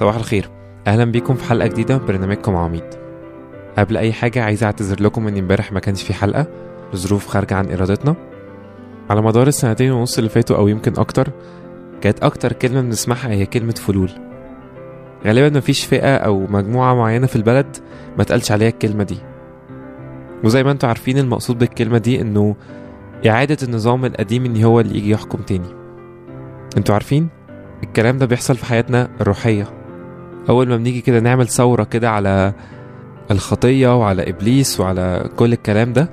صباح الخير. أهلا بيكم في حلقة جديدة من برنامجكم عميد. قبل أي حاجة عايز أعتذر لكم ان امبارح ما كانش في حلقة لظروف خارجة عن إرادتنا. على مدار السنتين ونص اللي فاتوا أو يمكن أكتر كانت أكتر كلمة بنسمعها هي كلمة فلول. غالبا مفيش فئة أو مجموعة معينة في البلد ما تقالش عليها الكلمة دي. وزي ما أنتوا عارفين المقصود بالكلمة دي إنه إعادة النظام القديم إن هو اللي يجي يحكم تاني. أنتوا عارفين الكلام ده بيحصل في حياتنا الروحية. أول ما بنيجي كده نعمل ثورة كده على الخطية وعلى إبليس وعلى كل الكلام ده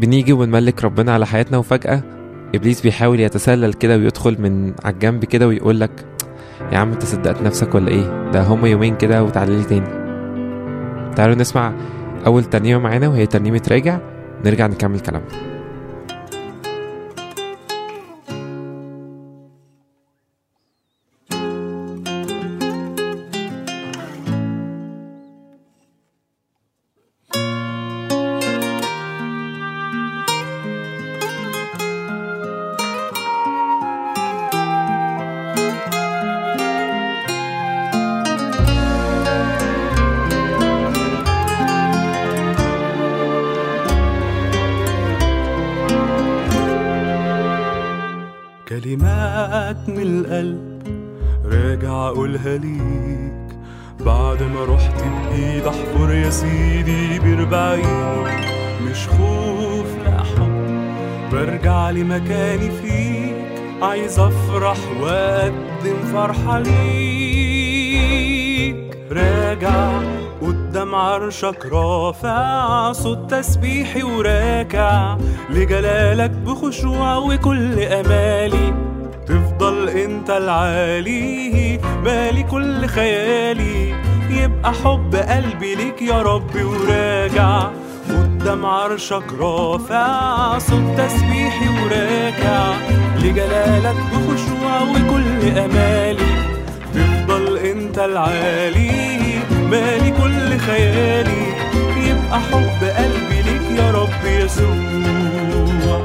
بنيجي وبنملك ربنا على حياتنا وفجأة إبليس بيحاول يتسلل كده ويدخل من على الجنب كده ويقول لك يا عم أنت صدقت نفسك ولا إيه؟ ده هما يومين كده وتعالى لي تاني. تعالوا نسمع أول ترنيمة معانا وهي ترنيمة راجع نرجع نكمل كلامنا. كلمات من القلب. راجع أقولها ليك. بعد ما رحت بإيد أحفر يا سيدي بربعين مش خوف لا حب. برجع لمكاني فيك. عايز أفرح وأقدم فرحة ليك. راجع قدام عرشك رافع صوت تسبيحي وراكع. لجلالك بخشوع وكل آمالي. انت العالي مالي كل خيالي. يبقى حب قلبي ليك يا ربي وراجع. قدام عرشك رافع صوت تسبيحي وراكع لجلالك بخشوع وكل أمالي. تفضل انت العالي مالي كل خيالي. يبقى حب قلبي ليك يا رب يسوع.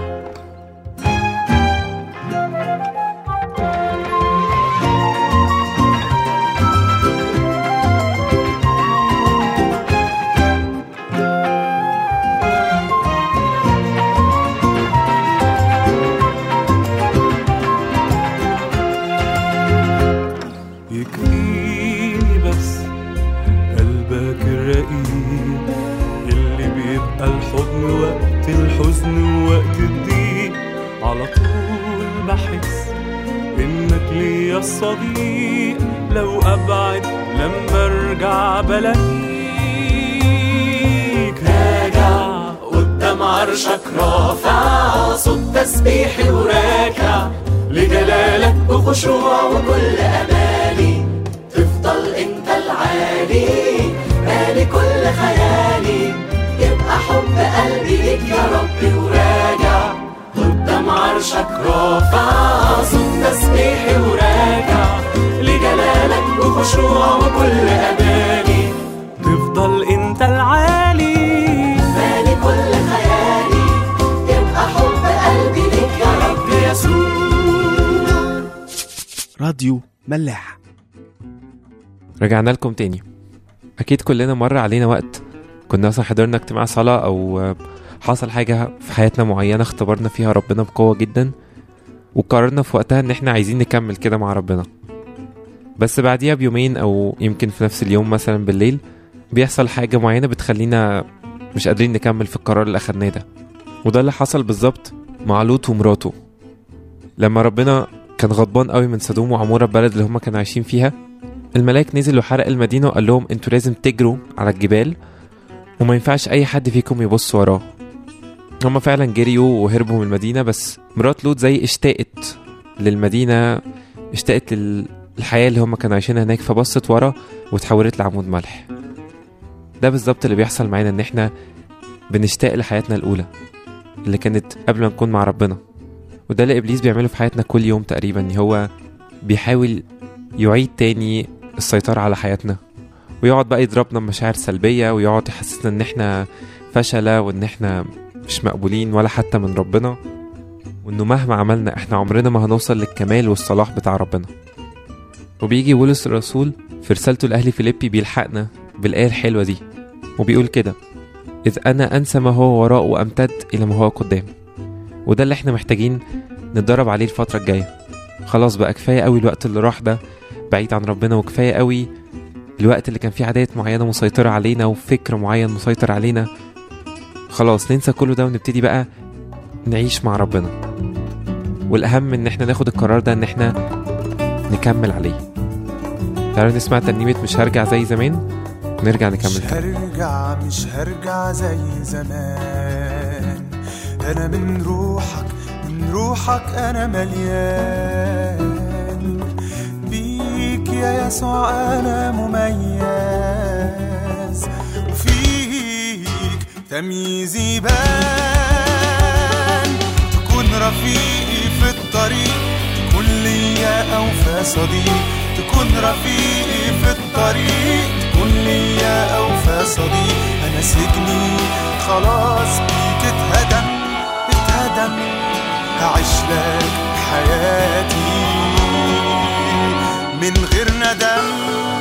لو أبعد لما أرجع بلاقيك راجع قدام عرشك رافع صوت تسبيحي وراكع لجلالك بخشوع وكل أمالي. تفضل أنت العالي مالي كل خيالي. يبقى حب قلبي ليك يا ربي وراجع. قدام عرشك رافع صوت تسبيحي وراجع لجلالك بخشوع وكل امالي تفضل أنت العالي. مالي كل خيالي. يبقى حب قلبي ليك يا ربي يسوع. راديو ملاح. رجعنا لكم تاني. أكيد كلنا مر علينا وقت كنا مثلا حضرنا اجتماع صلاة أو حصل حاجة في حياتنا معينة اختبرنا فيها ربنا بقوة جدا وقررنا في وقتها إن إحنا عايزين نكمل كده مع ربنا. بس بعديها بيومين أو يمكن في نفس اليوم مثلا بالليل بيحصل حاجة معينة بتخلينا مش قادرين نكمل في القرار اللي أخدناه ده. وده اللي حصل بالظبط مع لوط ومراته. لما ربنا كان غضبان قوي من سدوم وعمورة البلد اللي هما كانوا عايشين فيها الملاك نزل وحرق المدينة وقال لهم أنتوا لازم تجروا على الجبال وما ينفعش أي حد فيكم يبص وراه. هما فعلا جريوا وهربوا من المدينة بس مرات لوط زي اشتاقت للمدينة اشتاقت للحياة اللي هما كانوا عايشينها هناك فبصت ورا وتحولت لعمود ملح. ده بالظبط اللي بيحصل معانا إن إحنا بنشتاق لحياتنا الأولى اللي كانت قبل ما نكون مع ربنا. وده اللي إبليس بيعمله في حياتنا كل يوم تقريبا هو بيحاول يعيد تاني السيطرة على حياتنا. ويقعد بقى يضربنا بمشاعر سلبية ويقعد يحسسنا إن إحنا فشلة وإن إحنا مش مقبولين ولا حتى من ربنا. وإنه مهما عملنا إحنا عمرنا ما هنوصل للكمال والصلاح بتاع ربنا. وبيجي بولس الرسول في رسالته لأهل فيليبي بيلحقنا بالآية الحلوة دي وبيقول كده إذ أنا أنسى ما هو وراء وأمتد إلى ما هو قدام. وده اللي إحنا محتاجين نتدرب عليه الفترة الجاية. خلاص بقى كفاية قوي الوقت اللي راح ده بعيد عن ربنا وكفاية قوي الوقت اللي كان فيه عادات معينة مسيطرة علينا وفكر معين مسيطر علينا. خلاص ننسى كله ده ونبتدي بقى نعيش مع ربنا. والأهم إن إحنا ناخد القرار ده إن إحنا نكمل عليه. تعالوا نسمع ترنيمة مش هرجع زي زمان؟ ونرجع نكمل مش هرجع مش هرجع زي زمان. أنا من روحك من روحك أنا مليان. بيك يا يسوع أنا مميز. وفيك تمييزي بان. تكون رفيقي في الطريق. ليا اوفى صديق تكون رفيقي في الطريق. تكون ليا اوفى صديق أنا سجني. خلاص بيك اتهدم اتهدم. هعيش لك حياتي من غير ندم.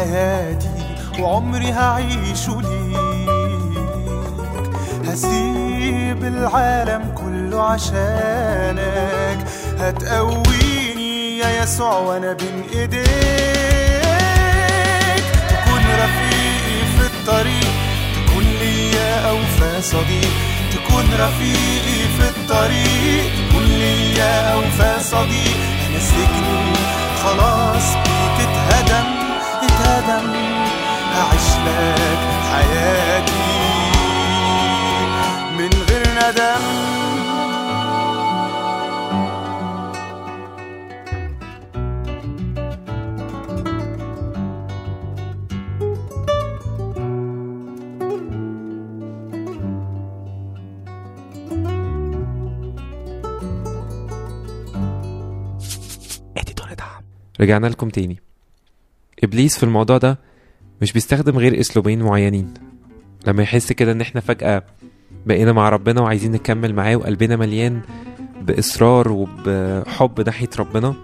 وحياتي وعمري هعيشه ليك. هسيب العالم كله عشانك. هتقويني يا يسوع وأنا بين إيديك. تكون رفيقي في الطريق. تكون ليا أوفى صديق. تكون رفيقي في الطريق. تكون ليا أوفى صديق. أنا سجني. خلاص بيك اتهدم هعيش لك حياتي من غير ندم. رجعنا لكم تاني. إبليس في الموضوع ده مش بيستخدم غير أسلوبين معينين. لما يحس كده إن إحنا فجأة بقينا مع ربنا وعايزين نكمل معاه وقلبنا مليان بإصرار وبحب ناحية ربنا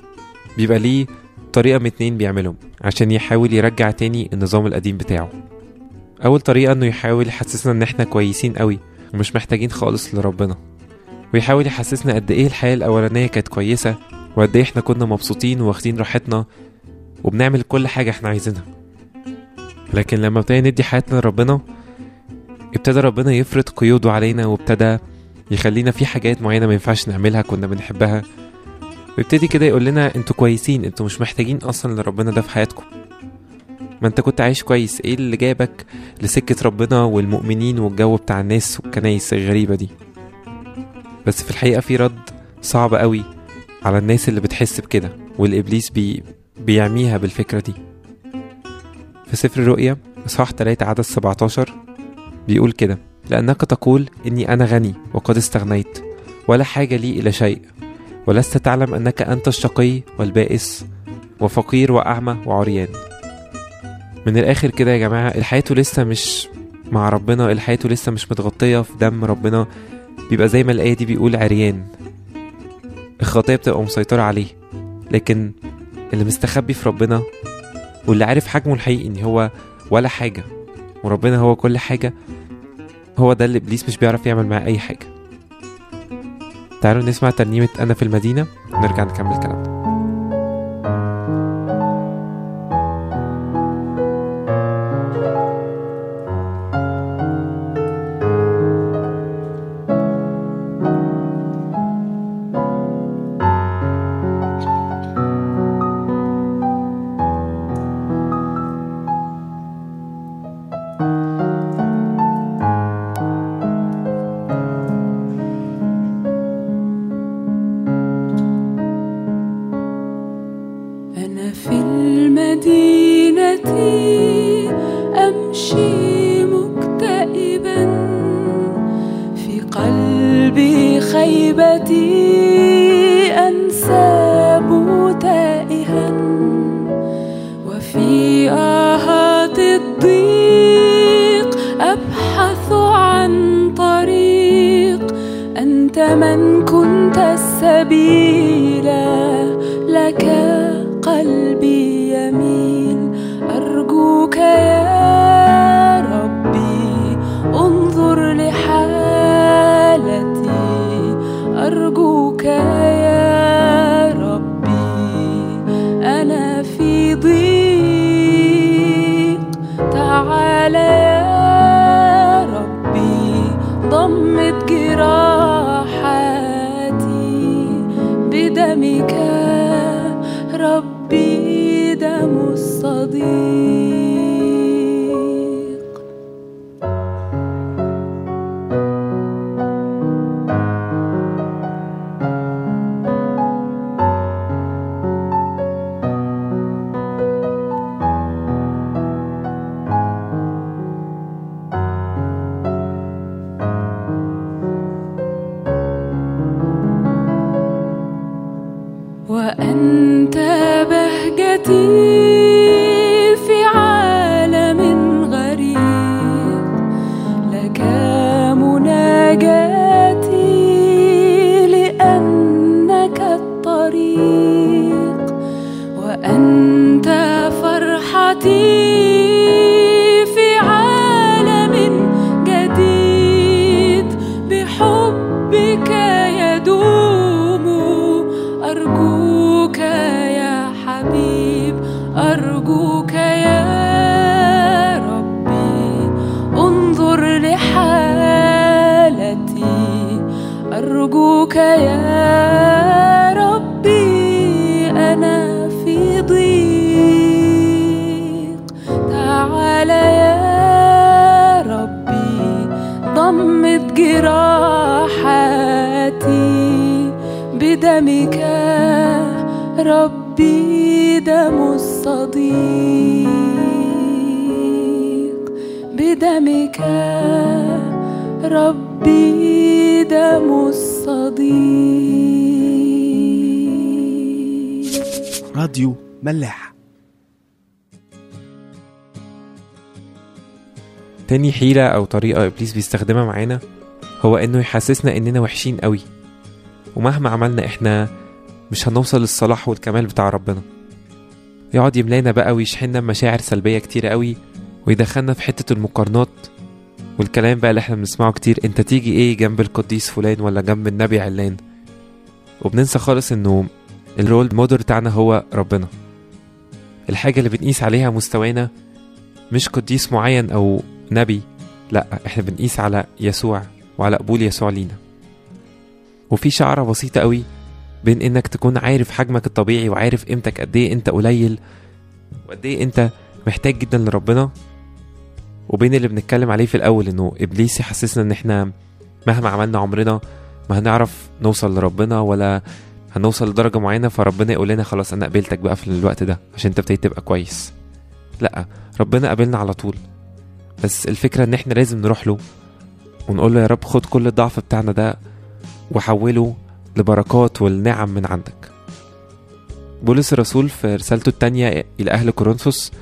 بيبقى ليه طريقة من اتنين بيعملهم عشان يحاول يرجع تاني النظام القديم بتاعه. أول طريقة إنه يحاول يحسسنا إن إحنا كويسين قوي ومش محتاجين خالص لربنا ويحاول يحسسنا قد إيه الحياة الأولانية كانت كويسة وقد إيه إحنا كنا مبسوطين واخدين راحتنا وبنعمل كل حاجة إحنا عايزينها. لكن لما ابتدينا ندي حياتنا لربنا ابتدى ربنا يفرض قيوده علينا وابتدى يخلينا في حاجات معينة ما ينفعش نعملها كنا بنحبها. ويبتدي كده يقول لنا أنتوا كويسين أنتوا مش محتاجين أصلا لربنا ده في حياتكم. ما انت كنت عايش كويس إيه اللي جابك لسكة ربنا والمؤمنين والجو بتاع الناس والكنايس الغريبة دي؟ بس في الحقيقة في رد صعب قوي على الناس اللي بتحس بكده والإبليس بي بيعميها بالفكرة دي. في سفر الرؤيا إصحاح 3 عدد 17 بيقول كده لأنك تقول إني أنا غني وقد استغنيت ولا حاجة لي إلى شيء ولست تعلم أنك أنت الشقي والبائس وفقير وأعمى وعريان. من الآخر كده يا جماعة الحياة لسه مش مع ربنا الحياة لسه مش متغطية في دم ربنا. بيبقى زي ما الآية دي بيقول عريان. الخطية بتبقى مسيطرة عليه لكن اللي مستخبي في ربنا واللي عارف حجمه الحقيقي إن هو ولا حاجة وربنا هو كل حاجة هو ده اللي إبليس مش بيعرف يعمل معاه أي حاجة. تعالوا نسمع ترنيمة أنا في المدينة ونرجع نكمل كلامنا. ربي دم الصديق. بدمك ربي دم الصديق. راديو ملاح. تاني حيلة أو طريقة إبليس بيستخدمها معانا هو إنه يحسسنا إننا وحشين قوي. ومهما عملنا إحنا مش هنوصل للصلاح والكمال بتاع ربنا. يقعد يملانا بقى ويشحننا بمشاعر سلبية كتير قوي ويدخلنا في حتة المقارنات والكلام بقى اللي إحنا بنسمعه كتير انت تيجي إيه جنب القديس فلان ولا جنب النبي علان؟ وبننسى خالص انه الرول موديل بتاعنا هو ربنا. الحاجة اللي بنقيس عليها مستوانا مش قديس معين أو نبي لأ إحنا بنقيس على يسوع وعلى قبول يسوع لينا. وفي شعرة بسيطة قوي بين إنك تكون عارف حجمك الطبيعي وعارف قيمتك قد إيه أنت قليل وقد إيه أنت محتاج جدا لربنا. وبين اللي بنتكلم عليه في الأول إنه إبليس يحسسنا إن إحنا مهما عملنا عمرنا ما هنعرف نوصل لربنا ولا هنوصل لدرجة معينة فربنا يقول لنا خلاص أنا قبلتك بقى في الوقت ده عشان أنت ابتديت تبقى كويس. لأ ربنا قابلنا على طول. بس الفكرة إن إحنا لازم نروح له ونقول له يا رب خد كل الضعف بتاعنا ده وحوله لبركات والنعم من عندك. بولس الرسول في رسالته التانية إلى أهل كورنثوس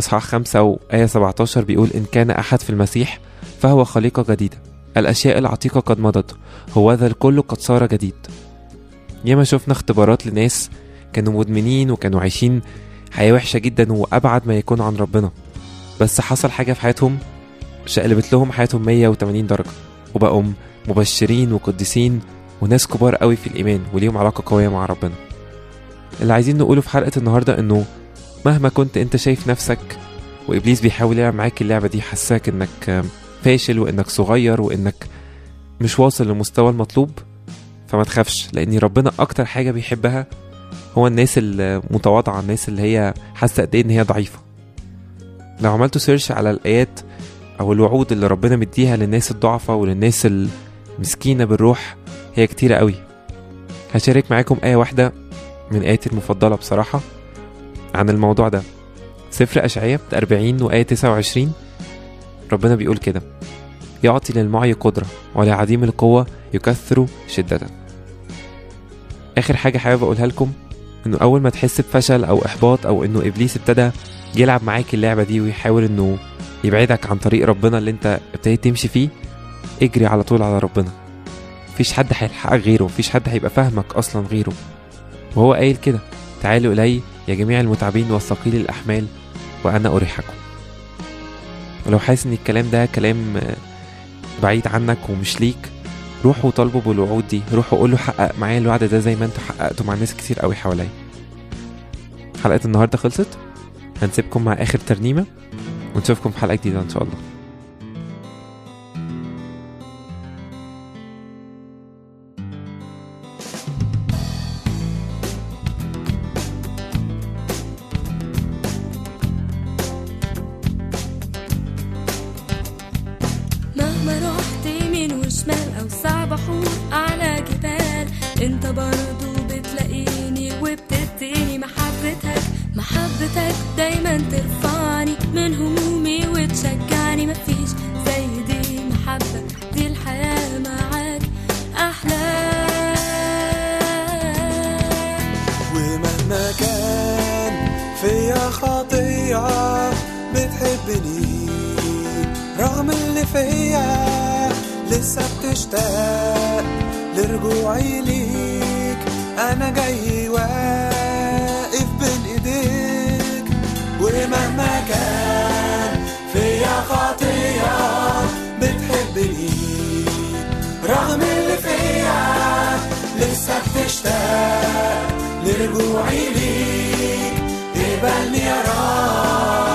إصحاح خمسة وآية 17 بيقول إن كان أحد في المسيح فهو خليقة جديدة. الأشياء العتيقة قد مضت هو ذا الكل قد صار جديد. ياما شفنا اختبارات لناس كانوا مدمنين وكانوا عايشين حياة وحشة جدا وأبعد ما يكون عن ربنا. بس حصل حاجة في حياتهم شقلبت لهم حياتهم 180 درجة وبقوا مبشرين وقديسين وناس كبار قوي في الإيمان وليهم علاقة قوية مع ربنا. اللي عايزين نقوله في حلقة النهاردة إنه مهما كنت أنت شايف نفسك وإبليس بيحاول يلعب معاك اللعبة دي حساك إنك فاشل وإنك صغير وإنك مش واصل للمستوى المطلوب فما تخافش لأن ربنا أكتر حاجة بيحبها هو الناس المتواضعة الناس اللي هي حاسة قد إيه إن هي ضعيفة. لو عملتوا سيرش على الآيات أو الوعود اللي ربنا مديها للناس الضعفة وللناس المسكينة بالروح هي كتيرة قوي. هشارك معاكم آية واحدة من آياتي المفضلة بصراحة عن الموضوع ده. سفر أشعية 40 وآية 29 ربنا بيقول كده يعطي للمعي قدرة ولعديم القوة يكثر شدة. آخر حاجة حابب أقولها لكم إنه أول ما تحس بفشل أو إحباط أو إنه إبليس ابتدى يلعب معاك اللعبة دي ويحاول إنه يبعدك عن طريق ربنا اللي أنت ابتديت تمشي فيه اجري على طول على ربنا. مفيش حد هيلحقك غيره مفيش حد هيبقى فاهمك أصلا غيره. وهو قايل كده تعالوا إلي يا جميع المتعبين والثقيل الأحمال وأنا أريحكم. ولو حاسس إن الكلام ده كلام آه، بعيد عنك ومش ليك روحوا طالبوا بالوعود دي روحوا قولوا حقق معايا الوعد ده زي ما أنتوا حققتوا مع ناس كتير قوي حواليا. حلقة النهاردة خلصت. هنسيبكم مع آخر ترنيمة ونشوفكم في حلقة جديدة إن شاء الله. احور على جبال. انت برضو بتلاقيني وبتديني محبتك. محبتك دايما ترفعني من همومي وتشجعني. مفيش زي دي محبة دي الحياة معاك. أحلى. ومهما كان فيا خطيئة بتحبني رغم اللي فيا لسه بتشتاق لرجوعي ليك. أنا جاي واقف بين إيديك. ومهما كان فيا خطيئة بتحبني. رغم اللي فيا لسه بتشتاق لرجوعي ليك. اقبلني يا ربي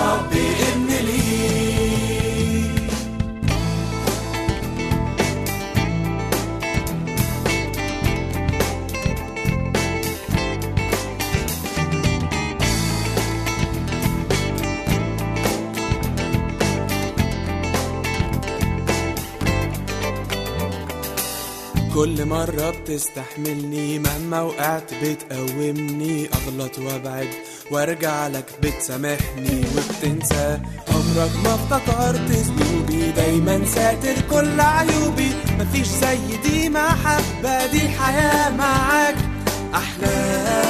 كل مرة بتستحملني مهما وقعت بتقومني أغلط وأبعد وأرجع لك بتسامحني وبتنسى. عمرك ما افتكرت ذنوبي دايما ساتر كل عيوبي. مفيش زي دي محبة دي الحياة معاك. أحلى